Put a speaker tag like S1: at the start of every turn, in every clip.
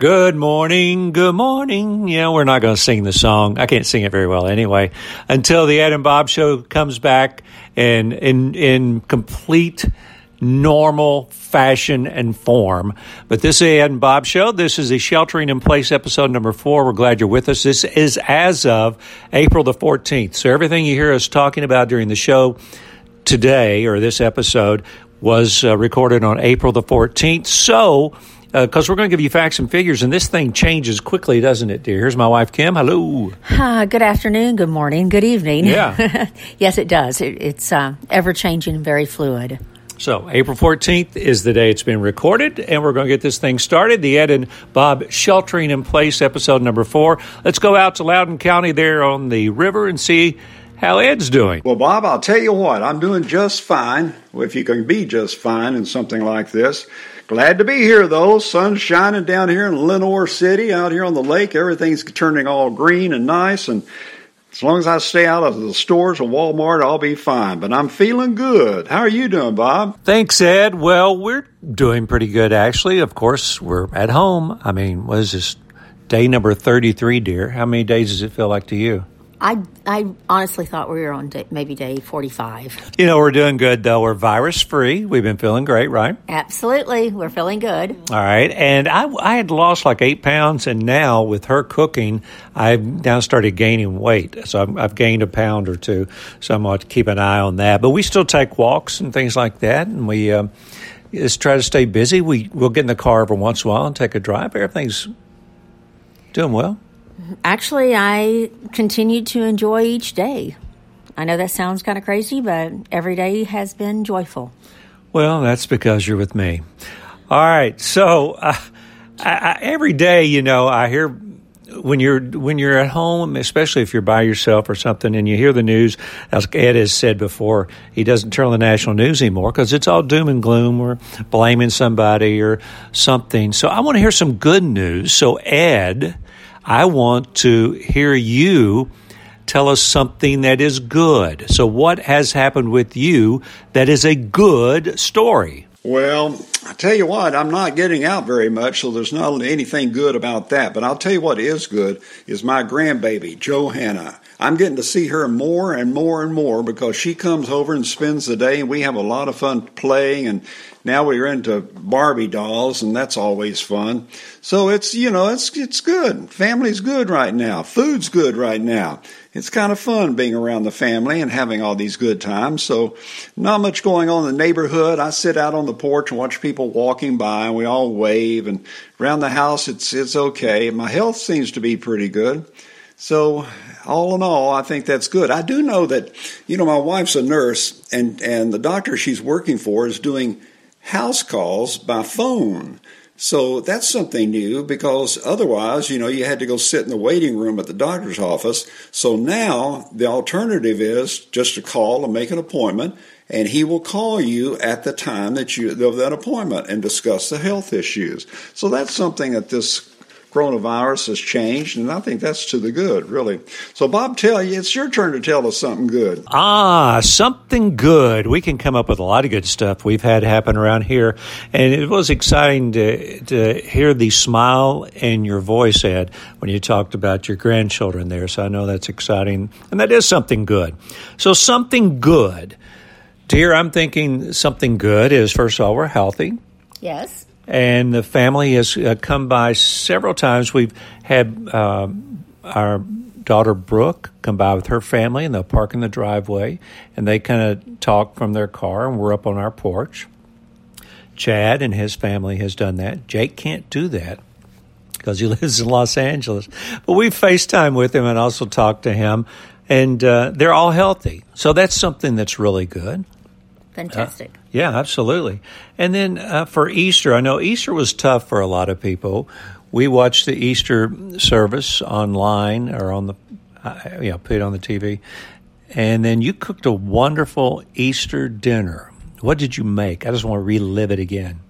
S1: Good morning, good morning. Yeah, we're not going to sing the song. I can't sing it very well anyway. Until the Ed and Bob show comes back and in in complete normal fashion and form. But this is the Ed and Bob show. This is the Sheltering in Place episode number four. We're glad you're with us. This is as of April the 14th. So everything you hear us talking about during the show today or this episode was uh, recorded on April the 14th. So because uh, we're going to give you facts and figures, and this thing changes quickly, doesn't it, dear? Here's my wife, Kim. Hello.
S2: Uh, good afternoon, good morning, good evening.
S1: Yeah.
S2: yes, it does. It, it's uh, ever changing, and very fluid.
S1: So, April 14th is the day it's been recorded, and we're going to get this thing started. The Ed and Bob Sheltering in Place, episode number four. Let's go out to Loudon County there on the river and see how Ed's doing.
S3: Well, Bob, I'll tell you what, I'm doing just fine, if you can be just fine in something like this. Glad to be here, though. Sun's shining down here in Lenoir City, out here on the lake. Everything's turning all green and nice, and as long as I stay out of the stores and Walmart, I'll be fine. But I'm feeling good. How are you doing, Bob?
S1: Thanks, Ed. Well, we're doing pretty good, actually. Of course, we're at home. I mean, what is this? Day number 33, dear. How many days does it feel like to you?
S2: I, I honestly thought we were on day, maybe day 45.
S1: You know, we're doing good, though. We're virus free. We've been feeling great, right?
S2: Absolutely. We're feeling good.
S1: All right. And I, I had lost like eight pounds, and now with her cooking, I've now started gaining weight. So I've, I've gained a pound or two. So I'm going to keep an eye on that. But we still take walks and things like that. And we um, just try to stay busy. We, we'll get in the car every once in a while and take a drive. Everything's doing well.
S2: Actually, I continue to enjoy each day. I know that sounds kind of crazy, but every day has been joyful.
S1: Well, that's because you're with me. All right. So uh, I, I, every day, you know, I hear when you're when you're at home, especially if you're by yourself or something, and you hear the news. As Ed has said before, he doesn't turn on the national news anymore because it's all doom and gloom or blaming somebody or something. So I want to hear some good news. So Ed I want to hear you tell us something that is good. So, what has happened with you that is a good story?
S3: Well, I tell you what, I'm not getting out very much, so there's not anything good about that. But I'll tell you what is good is my grandbaby, Johanna. I'm getting to see her more and more and more because she comes over and spends the day, and we have a lot of fun playing. And now we're into Barbie dolls, and that's always fun. So it's you know it's it's good. Family's good right now. Food's good right now. It's kind of fun being around the family and having all these good times. So not much going on in the neighborhood. I sit out on the porch and watch people walking by, and we all wave. And around the house, it's it's okay. My health seems to be pretty good. So all in all, I think that's good. I do know that, you know, my wife's a nurse and, and the doctor she's working for is doing house calls by phone. So that's something new because otherwise, you know, you had to go sit in the waiting room at the doctor's office. So now the alternative is just to call and make an appointment and he will call you at the time that you of that appointment and discuss the health issues. So that's something that this coronavirus has changed, and I think that's to the good, really. So, Bob, tell you, it's your turn to tell us something good.
S1: Ah, something good. We can come up with a lot of good stuff we've had happen around here, and it was exciting to to hear the smile in your voice, Ed, when you talked about your grandchildren there. So I know that's exciting, and that is something good. So something good. Dear, I'm thinking something good is first of all we're healthy.
S2: Yes
S1: and the family has uh, come by several times. We've had um, our daughter Brooke come by with her family, and they'll park in the driveway, and they kind of talk from their car, and we're up on our porch. Chad and his family has done that. Jake can't do that because he lives in Los Angeles, but we FaceTime with him and also talk to him, and uh, they're all healthy. So that's something that's really good.
S2: Fantastic. Uh,
S1: yeah, absolutely. And then uh, for Easter, I know Easter was tough for a lot of people. We watched the Easter service online or on the, uh, you know, put it on the TV. And then you cooked a wonderful Easter dinner. What did you make? I just want to relive it again.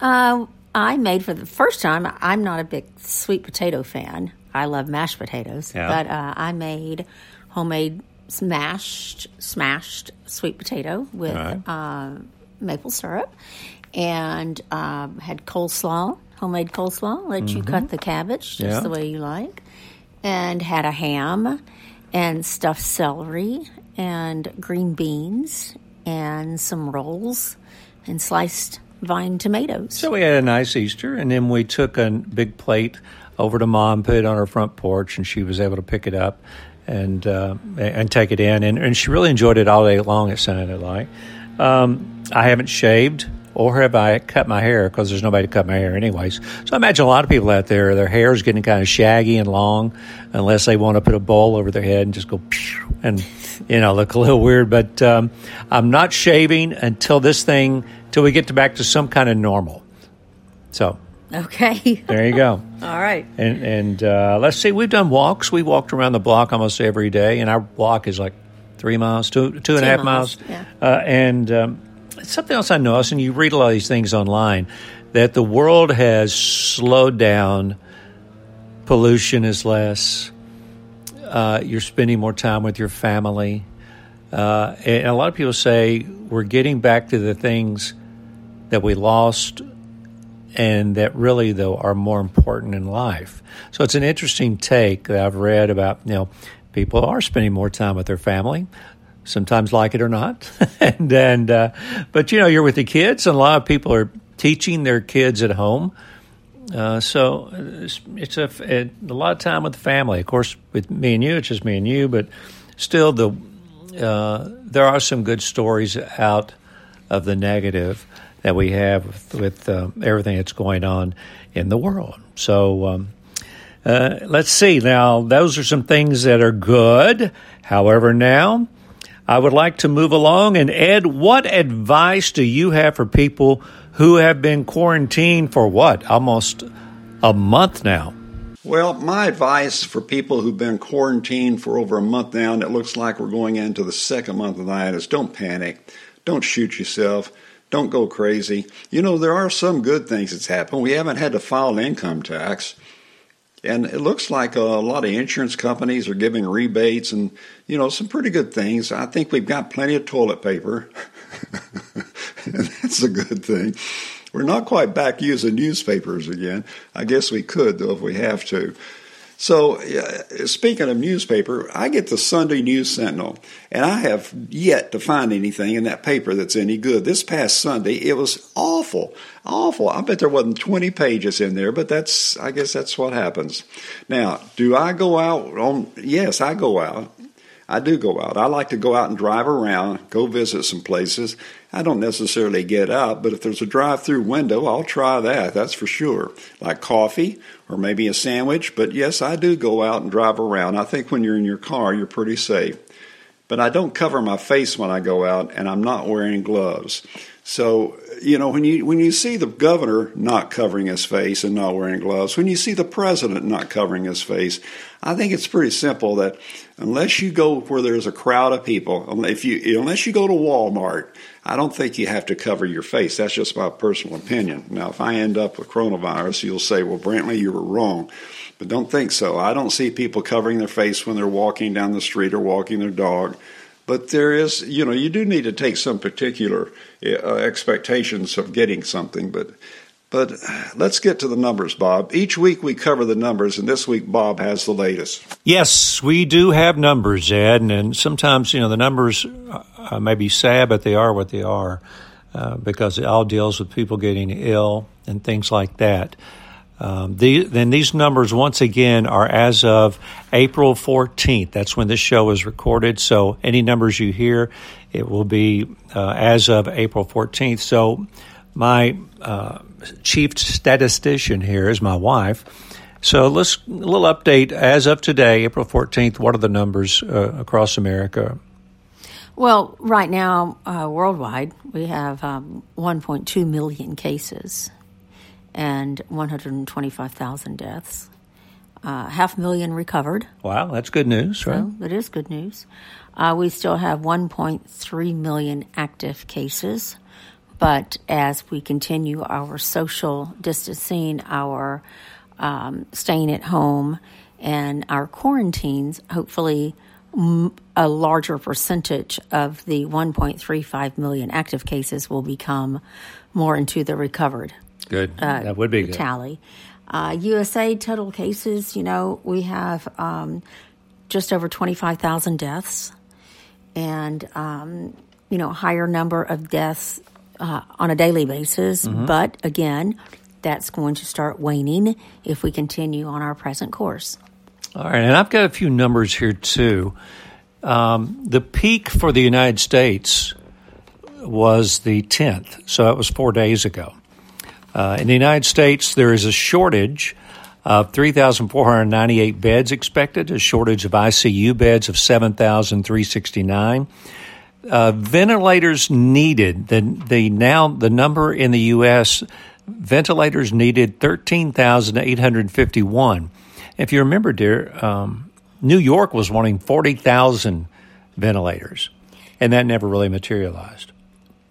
S2: Uh, I made for the first time. I'm not a big sweet potato fan. I love mashed potatoes, yeah. but uh, I made homemade smashed smashed sweet potato with right. uh, maple syrup, and um, had coleslaw homemade coleslaw. Let mm-hmm. you cut the cabbage just yeah. the way you like, and had a ham and stuffed celery and green beans and some rolls and sliced vine tomatoes.
S1: So we had a nice Easter, and then we took a big plate over to mom, put it on her front porch, and she was able to pick it up and uh, and take it in, and, and she really enjoyed it all day long. It sounded like. Um, I haven't shaved or have I cut my hair because there's nobody to cut my hair anyways. So I imagine a lot of people out there, their hair is getting kind of shaggy and long, unless they want to put a bowl over their head and just go and you know look a little weird. But um, I'm not shaving until this thing, till we get to back to some kind of normal. So.
S2: Okay.
S1: there you go.
S2: All right.
S1: And and uh, let's see, we've done walks. We walked around the block almost every day, and our walk is like three miles, two two and a half miles.
S2: miles. Yeah.
S1: Uh, and um, something else I noticed, and you read a lot of these things online, that the world has slowed down. Pollution is less. Uh, you're spending more time with your family. Uh, and a lot of people say we're getting back to the things that we lost and that really, though, are more important in life. So it's an interesting take that I've read about, you know, people are spending more time with their family sometimes like it or not. and and uh, but you know, you're with the kids, and a lot of people are teaching their kids at home. Uh, so it's, it's a, a, a lot of time with the family. Of course, with me and you, it's just me and you. But still, the uh, there are some good stories out of the negative that we have with, uh, everything that's going on in the world. So. Um, uh, let's see. Now, those are some things that are good. However, now I would like to move along. And Ed, what advice do you have for people who have been quarantined for what? Almost a month now.
S3: Well, my advice for people who've been quarantined for over a month now, and it looks like we're going into the second month of that, is don't panic. Don't shoot yourself. Don't go crazy. You know, there are some good things that's happened. We haven't had to file an income tax. And it looks like a lot of insurance companies are giving rebates and, you know, some pretty good things. I think we've got plenty of toilet paper. and that's a good thing. We're not quite back using newspapers again. I guess we could, though, if we have to. So, uh, speaking of newspaper, I get the Sunday News Sentinel, and I have yet to find anything in that paper that's any good. This past Sunday, it was awful, awful. I bet there wasn't 20 pages in there, but that's, I guess that's what happens. Now, do I go out on, yes, I go out. I do go out. I like to go out and drive around, go visit some places. I don't necessarily get out, but if there's a drive through window, I'll try that, that's for sure. Like coffee or maybe a sandwich, but yes, I do go out and drive around. I think when you're in your car, you're pretty safe. But I don't cover my face when I go out, and I'm not wearing gloves. So, you know, when you when you see the governor not covering his face and not wearing gloves, when you see the president not covering his face, I think it's pretty simple that unless you go where there's a crowd of people, um, if you unless you go to Walmart, I don't think you have to cover your face. That's just my personal opinion. Now, if I end up with coronavirus, you'll say, "Well, Brantley, you were wrong." But don't think so. I don't see people covering their face when they're walking down the street or walking their dog. But there is, you know, you do need to take some particular uh, expectations of getting something. But, but let's get to the numbers, Bob. Each week we cover the numbers, and this week Bob has the latest.
S1: Yes, we do have numbers, Ed, and sometimes you know the numbers uh, may be sad, but they are what they are uh, because it all deals with people getting ill and things like that. Um, the, then these numbers, once again, are as of April 14th. That's when this show is recorded. So any numbers you hear, it will be uh, as of April 14th. So my uh, chief statistician here is my wife. So let's a little update as of today, April 14th. What are the numbers uh, across America?
S2: Well, right now, uh, worldwide, we have um, 1.2 million cases and 125,000 deaths. Uh, half million recovered.
S1: Wow, that's good news, right?
S2: So it is good news. Uh, we still have 1.3 million active cases, but as we continue our social distancing, our um, staying at home, and our quarantines, hopefully a larger percentage of the 1.35 million active cases will become more into the recovered
S1: Good. Uh, that would be good.
S2: Tally. Uh, USA total cases, you know, we have um, just over 25,000 deaths and, um, you know, higher number of deaths uh, on a daily basis. Mm-hmm. But again, that's going to start waning if we continue on our present course.
S1: All right. And I've got a few numbers here too. Um, the peak for the United States was the 10th, so that was four days ago. Uh, in the United States, there is a shortage of 3,498 beds expected, a shortage of ICU beds of 7,369. Uh, ventilators needed the the now the number in the U.S. ventilators needed thirteen thousand eight hundred fifty one. If you remember, dear, um, New York was wanting forty thousand ventilators, and that never really materialized.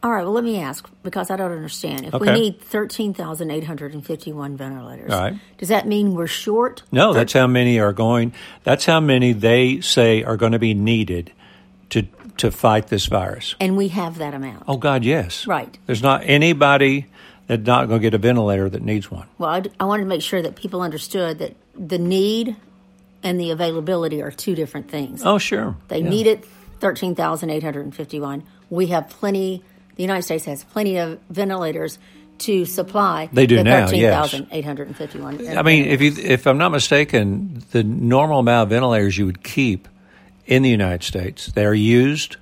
S2: All right. Well, let me ask because I don't understand. If okay. we need thirteen thousand eight hundred and fifty-one ventilators, does that mean we're short?
S1: No, that's how many are going. That's how many they say are going to be needed to to fight this virus.
S2: And we have that amount.
S1: Oh God, yes.
S2: Right.
S1: There's not anybody that's not going to get a ventilator that needs one.
S2: Well, I, I wanted to make sure that people understood that the need and the availability are two different things.
S1: Oh, sure.
S2: They yeah. need it. Thirteen thousand eight hundred and fifty-one. We have plenty the United States has plenty of ventilators to supply.
S1: They do
S2: the
S1: now.
S2: 13,851.
S1: Yes. I mean, if you, if I'm not mistaken, the normal amount of ventilators you would keep in the United States that are used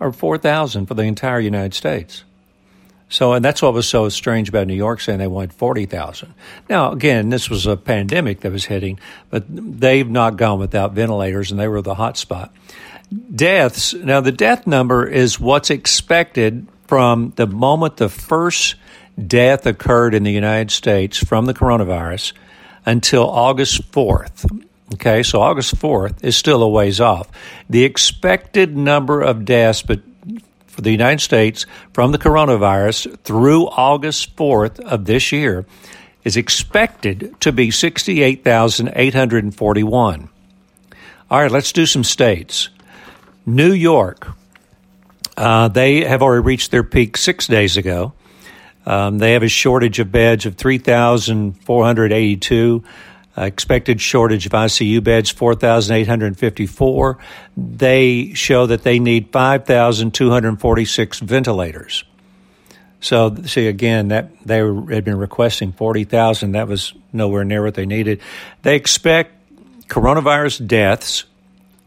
S1: are 4,000 for the entire United States. So, and that's what was so strange about New York saying they wanted 40,000. Now, again, this was a pandemic that was hitting, but they've not gone without ventilators and they were the hot spot. Deaths, now the death number is what's expected from the moment the first death occurred in the United States from the coronavirus until August 4th. Okay, so August 4th is still a ways off. The expected number of deaths but for the United States from the coronavirus through August 4th of this year is expected to be 68,841. All right, let's do some states. New York, uh, they have already reached their peak six days ago. Um, they have a shortage of beds of 3,482. Uh, expected shortage of ICU beds 4,854. They show that they need 5,246 ventilators. So, see again that they had been requesting 40,000. That was nowhere near what they needed. They expect coronavirus deaths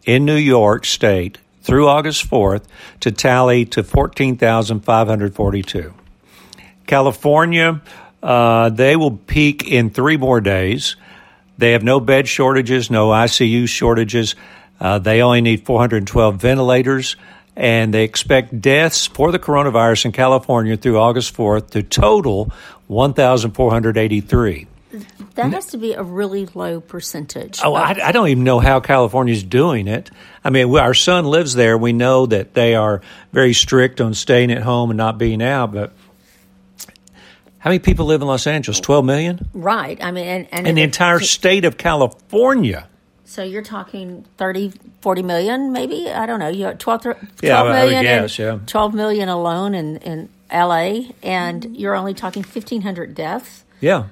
S1: in New York State through August 4th to tally to 14,542. California, uh, they will peak in three more days. They have no bed shortages, no ICU shortages. Uh, they only need 412 ventilators, and they expect deaths for the coronavirus in California through August 4th to total 1,483.
S2: That has to be a really low percentage.
S1: Oh, I, I, don't even know how California's doing it. I mean, our son lives there. We know that they are very strict on staying at home and not being out, but how many people live in Los Angeles? 12 million?
S2: Right. I mean, and, and
S1: in the entire state of California.
S2: So you're talking 30, 40 million, maybe? I don't know. You're 12, 12 yeah, million
S1: guess, yeah.
S2: 12 million alone in, in LA, and you're only talking 1,500 deaths.
S1: Yeah.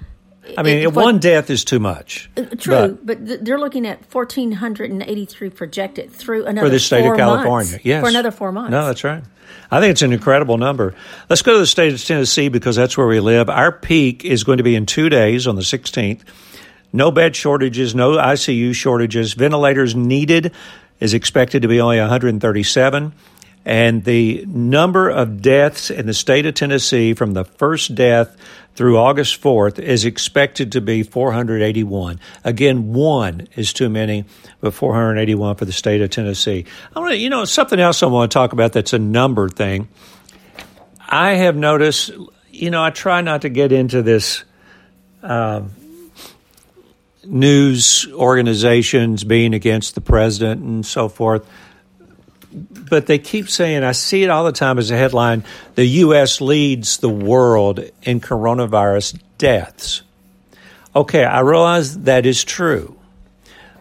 S1: I mean, it, one death is too much.
S2: Uh, true, but, but they're looking at 1,483 projected through another
S1: for the state
S2: of
S1: California.
S2: Months,
S1: yes,
S2: for another four months.
S1: No, that's right. I think it's an incredible number. Let's go to the state of Tennessee because that's where we live. Our peak is going to be in two days on the 16th. No bed shortages, no ICU shortages. Ventilators needed is expected to be only 137 and the number of deaths in the state of Tennessee from the first death through August 4th is expected to be 481. Again, one is too many, but 481 for the state of Tennessee. I want to, you know, something else I want to talk about that's a number thing. I have noticed, you know, I try not to get into this. Uh, news organizations being against the president and so forth but they keep saying, I see it all the time as a headline the U.S. leads the world in coronavirus deaths. Okay, I realize that is true,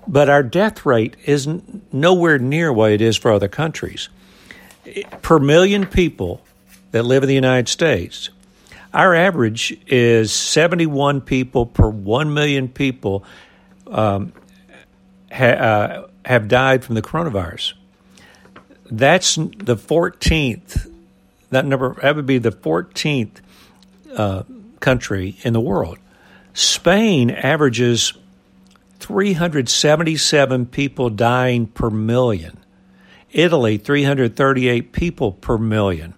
S1: but our death rate is nowhere near what it is for other countries. Per million people that live in the United States, our average is 71 people per 1 million people um, ha, uh, have died from the coronavirus. That's the 14th. That number that would be the 14th uh, country in the world. Spain averages 377 people dying per million. Italy, 338 people per million.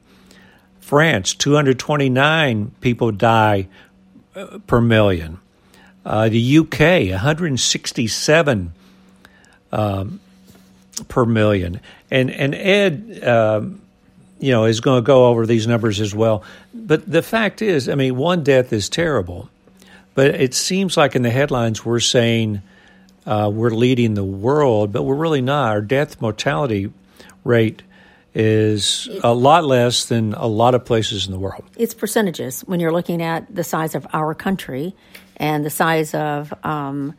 S1: France, 229 people die uh, per million. Uh, the UK, 167 um, per million. And and Ed, um, you know, is going to go over these numbers as well. But the fact is, I mean, one death is terrible, but it seems like in the headlines we're saying uh, we're leading the world, but we're really not. Our death mortality rate is a lot less than a lot of places in the world.
S2: It's percentages when you're looking at the size of our country and the size of um,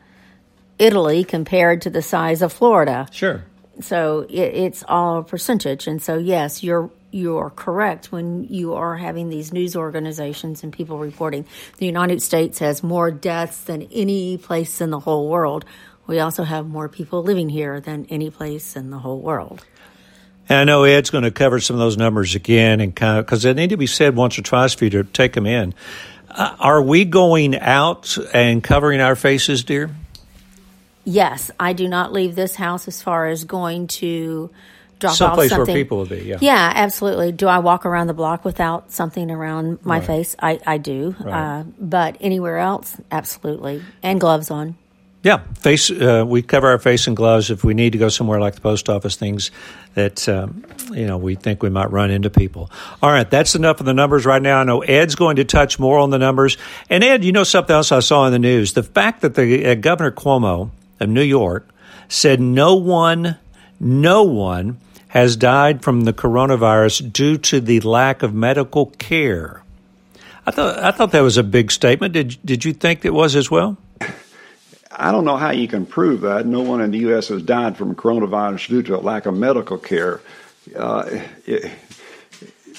S2: Italy compared to the size of Florida.
S1: Sure.
S2: So it, it's all a percentage, and so yes, you're you're correct when you are having these news organizations and people reporting the United States has more deaths than any place in the whole world. We also have more people living here than any place in the whole world.
S1: And I know Ed's going to cover some of those numbers again, and kind of because they need to be said once or twice for you to take them in. Uh, are we going out and covering our faces, dear?
S2: Yes, I do not leave this house as far as going to drop
S1: Someplace
S2: off something.
S1: where people will be. Yeah.
S2: Yeah, absolutely. Do I walk around the block without something around my
S1: Right.
S2: face? I, I do.
S1: Right.
S2: Uh, but anywhere else, absolutely. And gloves on.
S1: Yeah, face. Uh, we cover our face and gloves if we need to go somewhere like the post office. Things that um, you know we think we might run into people. All right, that's enough of the numbers right now. I know Ed's going to touch more on the numbers. And Ed, you know something else I saw in the news: the fact that the uh, Governor Cuomo of New York said no one, no one has died from the coronavirus due to the lack of medical care. I thought I thought that was a big statement. Did did you think it was as well?
S3: I don't know how you can prove that. No one in the U.S. has died from coronavirus due to a lack of medical care. Uh, it,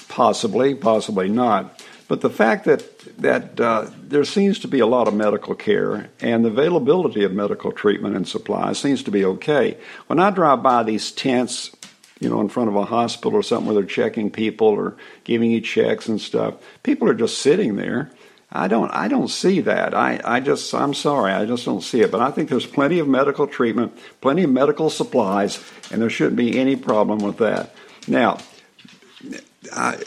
S3: possibly, possibly not. But the fact that that uh, there seems to be a lot of medical care and the availability of medical treatment and supplies seems to be okay. When I drive by these tents, you know, in front of a hospital or something where they're checking people or giving you checks and stuff, people are just sitting there. I don't I don't see that. I, I just I'm sorry, I just don't see it. But I think there's plenty of medical treatment, plenty of medical supplies, and there shouldn't be any problem with that. Now, I,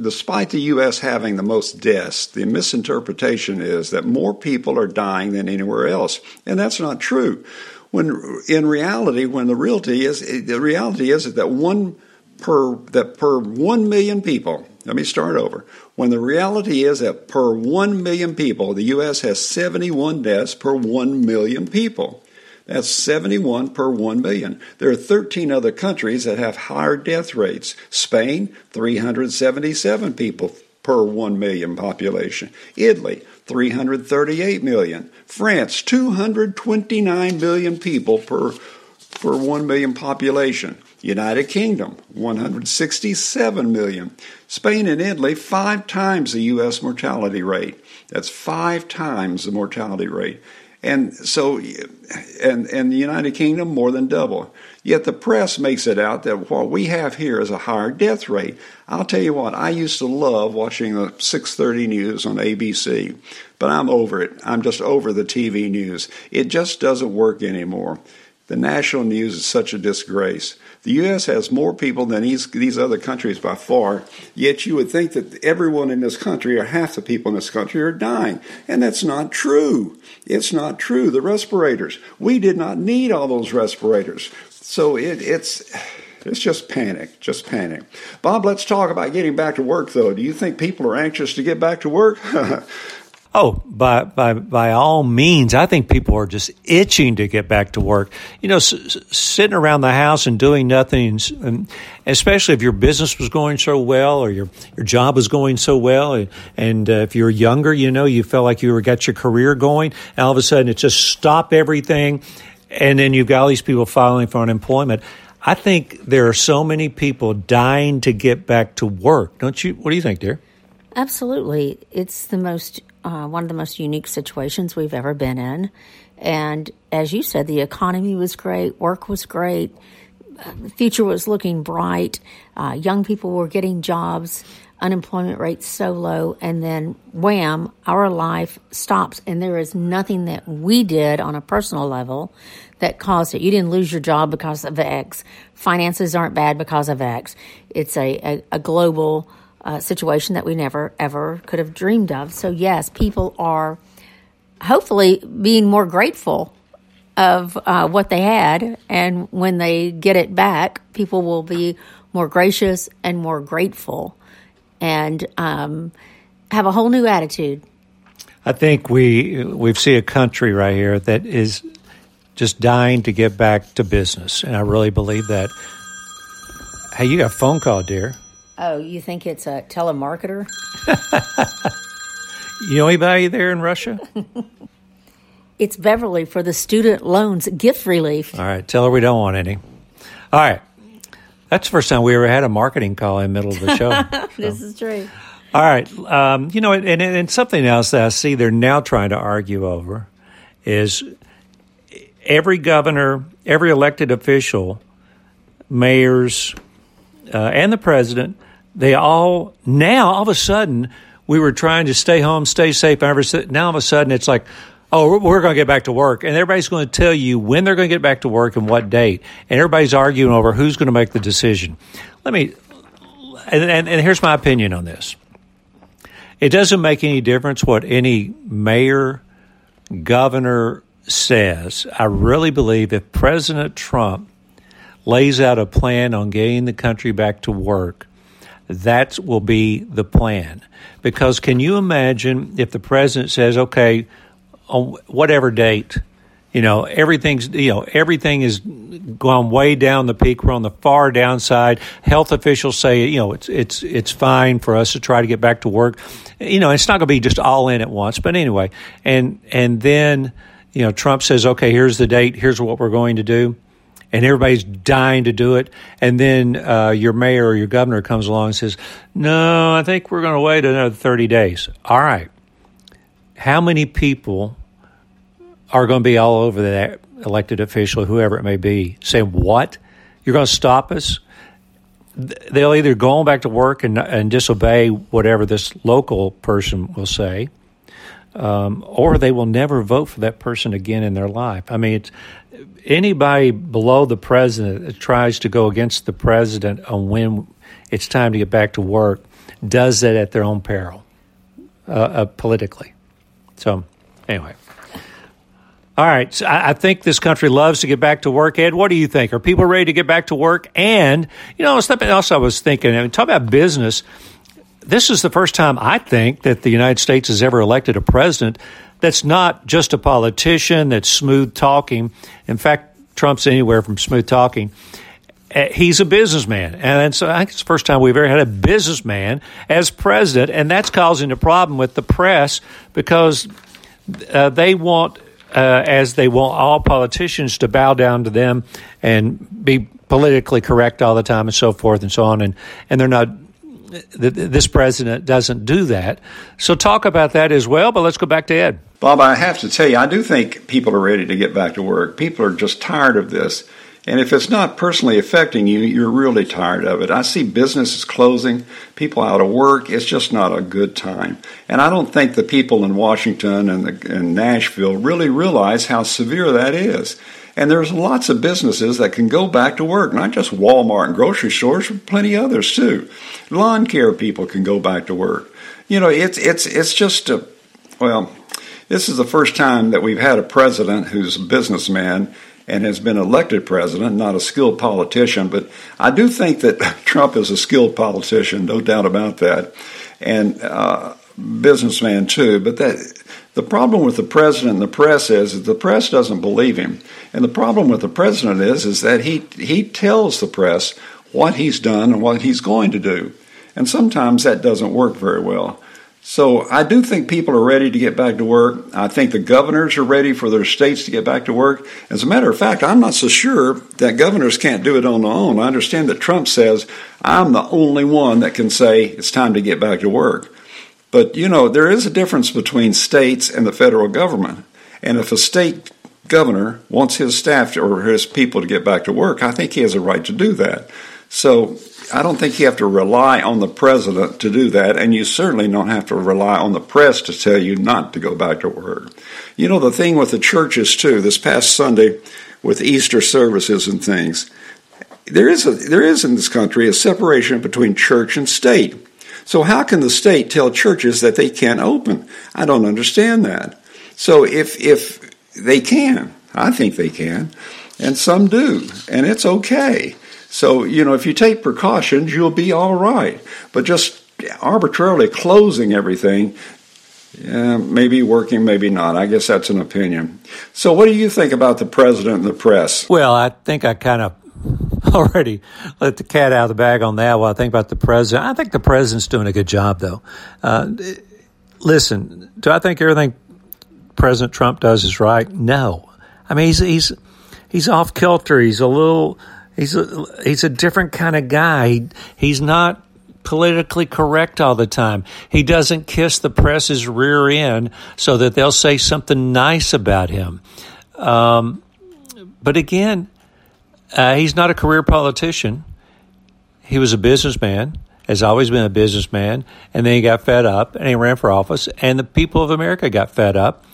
S3: despite the U.S. having the most deaths, the misinterpretation is that more people are dying than anywhere else, and that's not true. When in reality, when the reality is the reality is that one per that per one million people. Let me start over. When the reality is that per 1 million people, the U.S. has 71 deaths per 1 million people. That's 71 per 1 million. There are 13 other countries that have higher death rates. Spain, 377 people per 1 million population. Italy, 338 million. France, 229 million people per, per 1 million population. United Kingdom, 167 million. Spain and Italy, five times the U.S. mortality rate. That's five times the mortality rate. And so, and, and the United Kingdom, more than double. Yet the press makes it out that what we have here is a higher death rate. I'll tell you what, I used to love watching the 630 news on ABC, but I'm over it. I'm just over the TV news. It just doesn't work anymore. The national news is such a disgrace. The U.S. has more people than these, these other countries by far, yet you would think that everyone in this country, or half the people in this country, are dying. And that's not true. It's not true. The respirators, we did not need all those respirators. So it, it's. It's just panic, just panic. Bob, let's talk about getting back to work, though. Do you think people are anxious to get back to work?
S1: Oh, by by by all means, I think people are just itching to get back to work. You know, s- sitting around the house and doing nothing, and, especially if your business was going so well or your your job was going so well, and, and uh, if you're younger, you know, you felt like you were got your career going, and all of a sudden it just stopped everything, and then you've got all these people filing for unemployment. I think there are so many people dying to get back to work. Don't you? What do you think, dear?
S2: Absolutely. It's the most uh, one of the most unique situations we've ever been in. And as you said, the economy was great, work was great, the future was looking bright, uh, young people were getting jobs, unemployment rates so low, and then wham, our life stops, and there is nothing that we did on a personal level that caused it. You didn't lose your job because of X. Finances aren't bad because of X. It's a, a, a global uh, situation that we never ever could have dreamed of. So yes, people are hopefully being more grateful of uh, what they had, and when they get it back, people will be more gracious and more grateful, and um, have a whole new attitude.
S1: I think we we see a country right here that is just dying to get back to business, and I really believe that. Hey, you got a phone call, dear.
S2: Oh, you think it's a telemarketer?
S1: you know anybody there in Russia?
S2: it's Beverly for the student loans gift relief.
S1: All right, tell her we don't want any. All right. That's the first time we ever had a marketing call in the middle of the show.
S2: this is true.
S1: All right. Um, you know, and, and something else that I see they're now trying to argue over is every governor, every elected official, mayors, uh, and the president they all now all of a sudden we were trying to stay home, stay safe. Now all of a sudden it's like, oh, we're going to get back to work, and everybody's going to tell you when they're going to get back to work and what date, and everybody's arguing over who's going to make the decision. Let me, and, and, and here's my opinion on this. It doesn't make any difference what any mayor, governor says. I really believe if President Trump lays out a plan on getting the country back to work, that will be the plan. Because can you imagine if the president says, okay, on whatever date, you know, everything's, you know, everything is gone way down the peak. We're on the far downside. Health officials say, you know, it's, it's, it's fine for us to try to get back to work. You know, it's not going to be just all in at once, but anyway. And, and then, you know, Trump says, okay, here's the date. Here's what we're going to do and everybody's dying to do it. And then uh, your mayor or your governor comes along and says, No, I think we're going to wait another 30 days. All right. How many people are going to be all over that elected official, whoever it may be, saying, What? You're going to stop us? They'll either go on back to work and, and disobey whatever this local person will say, um, or they will never vote for that person again in their life. I mean, anybody below the president that tries to go against the president on when it's time to get back to work does that at their own peril uh, uh, politically. So, anyway. All right. So I, I think this country loves to get back to work. Ed, what do you think? Are people ready to get back to work? And, you know, something else I was thinking, I mean, talk about business. This is the first time I think that the United States has ever elected a president that's not just a politician that's smooth talking. In fact, Trump's anywhere from smooth talking. Uh, he's a businessman. And so I think it's the first time we've ever had a businessman as president. And that's causing a problem with the press because uh, they want, uh, as they want all politicians to bow down to them and be politically correct all the time and so forth and so on. And, and they're not this president doesn't do that. So talk about that as well, but let's go back to Ed.
S3: Bob, I have to tell you, I do think people are ready to get back to work. People are just tired of this. And if it's not personally affecting you, you're really tired of it. I see businesses closing, people out of work. It's just not a good time. And I don't think the people in Washington and, the, and Nashville really realize how severe that is. And there's lots of businesses that can go back to work, not just Walmart and grocery stores, but plenty others too. Lawn care people can go back to work. You know, it's it's it's just a well, this is the first time that we've had a president who's a businessman and has been elected president, not a skilled politician. But I do think that Trump is a skilled politician, no doubt about that, and uh, businessman too. But that the problem with the president and the press is that the press doesn't believe him. And the problem with the president is is that he he tells the press what he's done and what he's going to do. And sometimes that doesn't work very well. So I do think people are ready to get back to work. I think the governors are ready for their states to get back to work. As a matter of fact, I'm not so sure that governors can't do it on their own. I understand that Trump says, I'm the only one that can say it's time to get back to work. But you know, there is a difference between states and the federal government. And if a state governor wants his staff or his people to get back to work, I think he has a right to do that. So I don't think you have to rely on the president to do that, and you certainly don't have to rely on the press to tell you not to go back to work. You know, the thing with the churches, too, this past Sunday with Easter services and things, there is, a, there is in this country a separation between church and state. So, how can the state tell churches that they can't open? I don't understand that. So, if, if they can, I think they can, and some do, and it's okay. So, you know, if you take precautions, you'll be all right. But just arbitrarily closing everything, yeah, maybe working, maybe not. I guess that's an opinion. So, what do you think about the president and the press?
S1: Well, I think I kind of already let the cat out of the bag on that. Well, I think about the president. I think the president's doing a good job, though. Uh, listen, do I think everything President Trump does is right? No. I mean, he's he's he's off kilter. He's a little He's a, he's a different kind of guy. He, he's not politically correct all the time. He doesn't kiss the press's rear end so that they'll say something nice about him. Um, but again, uh, he's not a career politician. He was a businessman, has always been a businessman, and then he got fed up and he ran for office, and the people of America got fed up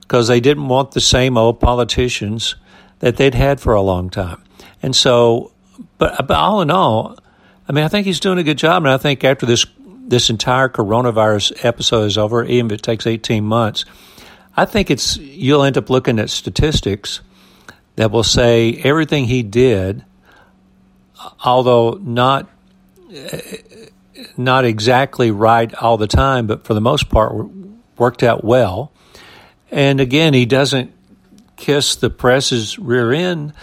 S1: because they didn't want the same old politicians that they'd had for a long time. And so, but, but all in all, I mean, I think he's doing a good job. And I think after this this entire coronavirus episode is over, even if it takes 18 months, I think it's you'll end up looking at statistics that will say everything he did, although not not exactly right all the time, but for the most part worked out well. And again, he doesn't kiss the press's rear end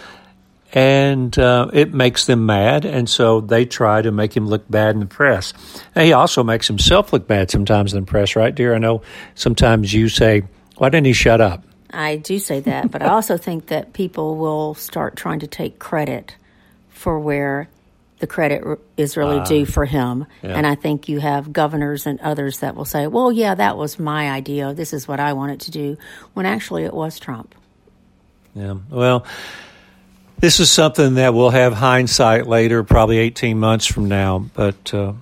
S1: and uh, it makes them mad, and so they try to make him look bad in the press. And he also makes himself look bad sometimes in the press, right, dear? I know sometimes you say, "Why didn't he shut up?"
S2: I do say that, but I also think that people will start trying to take credit for where the credit is really uh, due for him. Yeah. And I think you have governors and others that will say, well, yeah, that was my idea. This is what I wanted to do, when actually it was Trump.
S1: Yeah. Well, this is something that we'll have hindsight later, probably 18 months from now. But uh,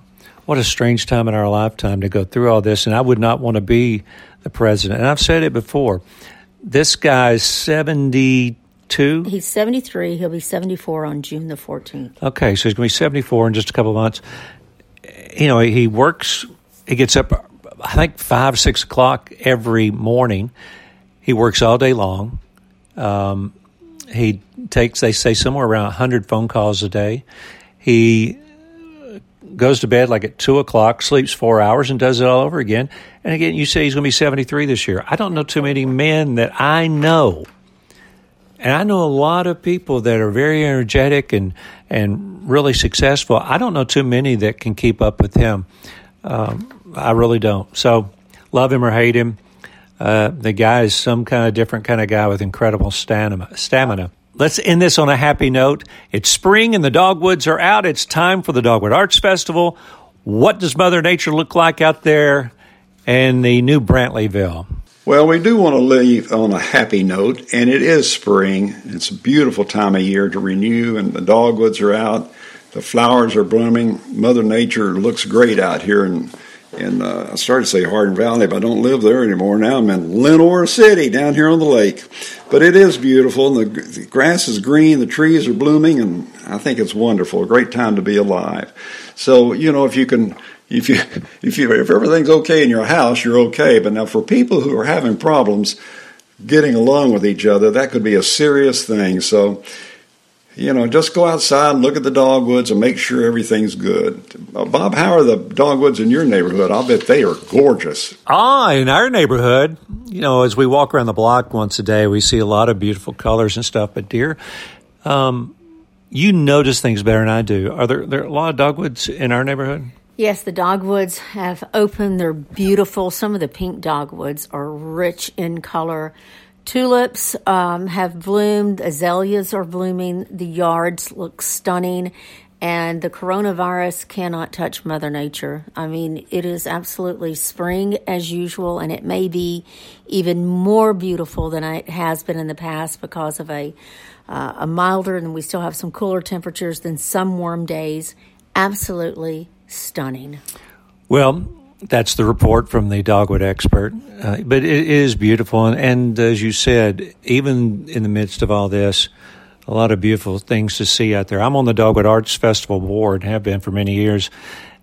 S1: what a strange time in our lifetime to go through all this. And I would not want to be the president. And I've said it before. This guy's 72.
S2: He's 73. He'll be 74 on June the 14th.
S1: Okay, so he's going to be 74 in just a couple of months. You know, he works, he gets up, I think, 5, 6 o'clock every morning. He works all day long. Um, he takes, they say, somewhere around 100 phone calls a day. He goes to bed like at 2 o'clock, sleeps four hours, and does it all over again. And again, you say he's going to be 73 this year. I don't know too many men that I know. And I know a lot of people that are very energetic and, and really successful. I don't know too many that can keep up with him. Um, I really don't. So, love him or hate him, uh, the guy is some kind of different kind of guy with incredible stamina. stamina. Let's end this on a happy note. It's spring and the dogwoods are out. It's time for the Dogwood Arts Festival. What does Mother Nature look like out there in the new Brantleyville?
S3: Well, we do want to leave on a happy note, and it is spring. It's a beautiful time of year to renew, and the dogwoods are out. The flowers are blooming. Mother Nature looks great out here in and uh, I started to say Hardin Valley, but I don't live there anymore. Now I'm in Lenoir City down here on the lake. But it is beautiful, and the, the grass is green, the trees are blooming, and I think it's wonderful. A great time to be alive. So you know, if you can, if you, if you, if everything's okay in your house, you're okay. But now for people who are having problems getting along with each other, that could be a serious thing. So you know, just go outside and look at the dogwoods and make sure everything's good. Uh, Bob, how are the dogwoods in your neighborhood? I'll bet they are gorgeous.
S1: Ah, in our neighborhood, you know, as we walk around the block once a day, we see a lot of beautiful colors and stuff. But dear, um, you notice things better than I do. Are there there are a lot of dogwoods in our neighborhood?
S2: Yes, the dogwoods have opened. They're beautiful. Some of the pink dogwoods are rich in color. Tulips um, have bloomed, azaleas are blooming, the yards look stunning, And the coronavirus cannot touch Mother Nature. I mean, it is absolutely spring as usual, and it may be even more beautiful than it has been in the past because of a uh, a milder, and we still have some cooler temperatures than some warm days. Absolutely stunning.
S1: Well, that's the report from the dogwood expert. Uh, but it is beautiful. And, and, as you said, even in the midst of all this, a lot of beautiful things to see out there. I'm on the Dogwood Arts Festival board, have been for many years.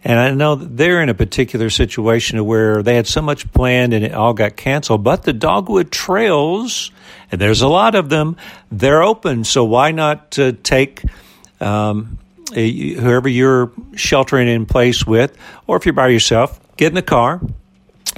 S1: And I know they're in a particular situation where they had so much planned and it all got canceled. But the Dogwood Trails, and there's a lot of them, they're open. So why not uh, take um, whoever you're sheltering in place with, or if you're by yourself, get in the car,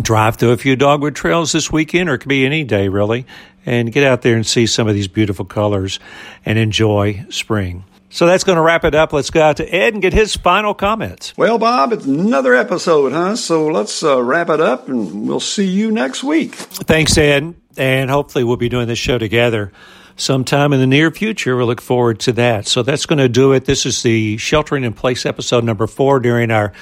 S1: drive through a few dogwood trails this weekend, or it could be any day really, and get out there and see some of these beautiful colors and enjoy spring. So that's going to wrap it up. Let's go out to Ed and get his final comments.
S3: Well, Bob, it's another episode, huh? So let's uh, wrap it up and we'll see you next week.
S1: Thanks, Ed. And hopefully we'll be doing this show together sometime in the near future. We look forward to that. So that's going to do it. This is the sheltering in place episode number four during our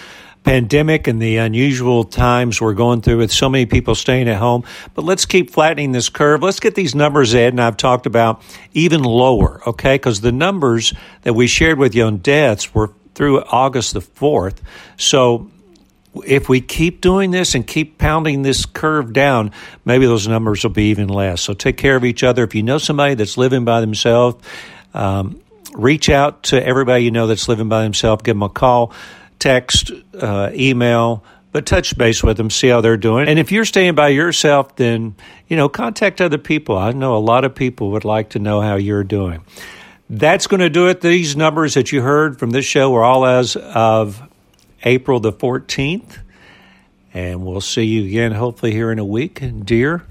S1: pandemic and the unusual times we're going through with so many people staying at home. But let's keep flattening this curve. Let's get these numbers, Ed, and I've talked about even lower, okay? Because the numbers that we shared with you on deaths were through August the 4th. So if we keep doing this and keep pounding this curve down, maybe those numbers will be even less. So take care of each other. If you know somebody that's living by themselves, um, reach out to everybody you know that's living by themselves. Give them a call text, uh, email, but touch base with them, see how they're doing. And if you're staying by yourself, then, you know, contact other people. I know a lot of people would like to know how you're doing. That's going to do it. These numbers that you heard from this show are all as of April the 14th. And we'll see you again, hopefully, here in a week. And, dear,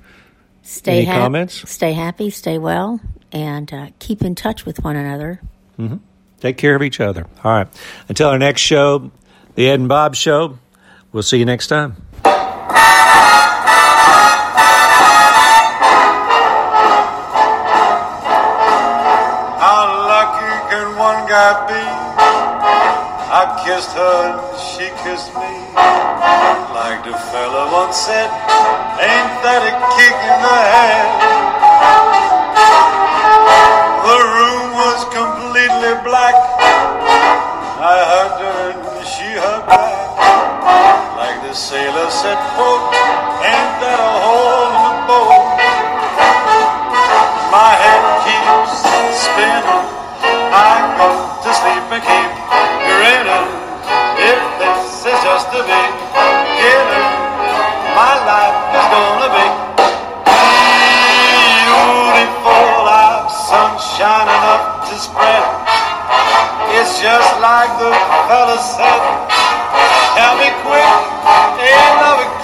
S2: stay
S1: any ha- comments?
S2: Stay happy, stay well, and uh, keep in touch with one another.
S1: Mm-hmm. Take care of each other. All right. Until our next show, the Ed and Bob Show, we'll see you next time.
S4: How lucky can one guy be? I kissed her and she kissed me. Like the fella once said, ain't that a kick in the head? The room black. I hugged her and she hugged back. Like the sailor said, quote, ain't that a hole in the boat? My head keeps spinning. I go to sleep and keep grinning. If this is just the beginning, just like the fella said. Tell me quick, ain't love it?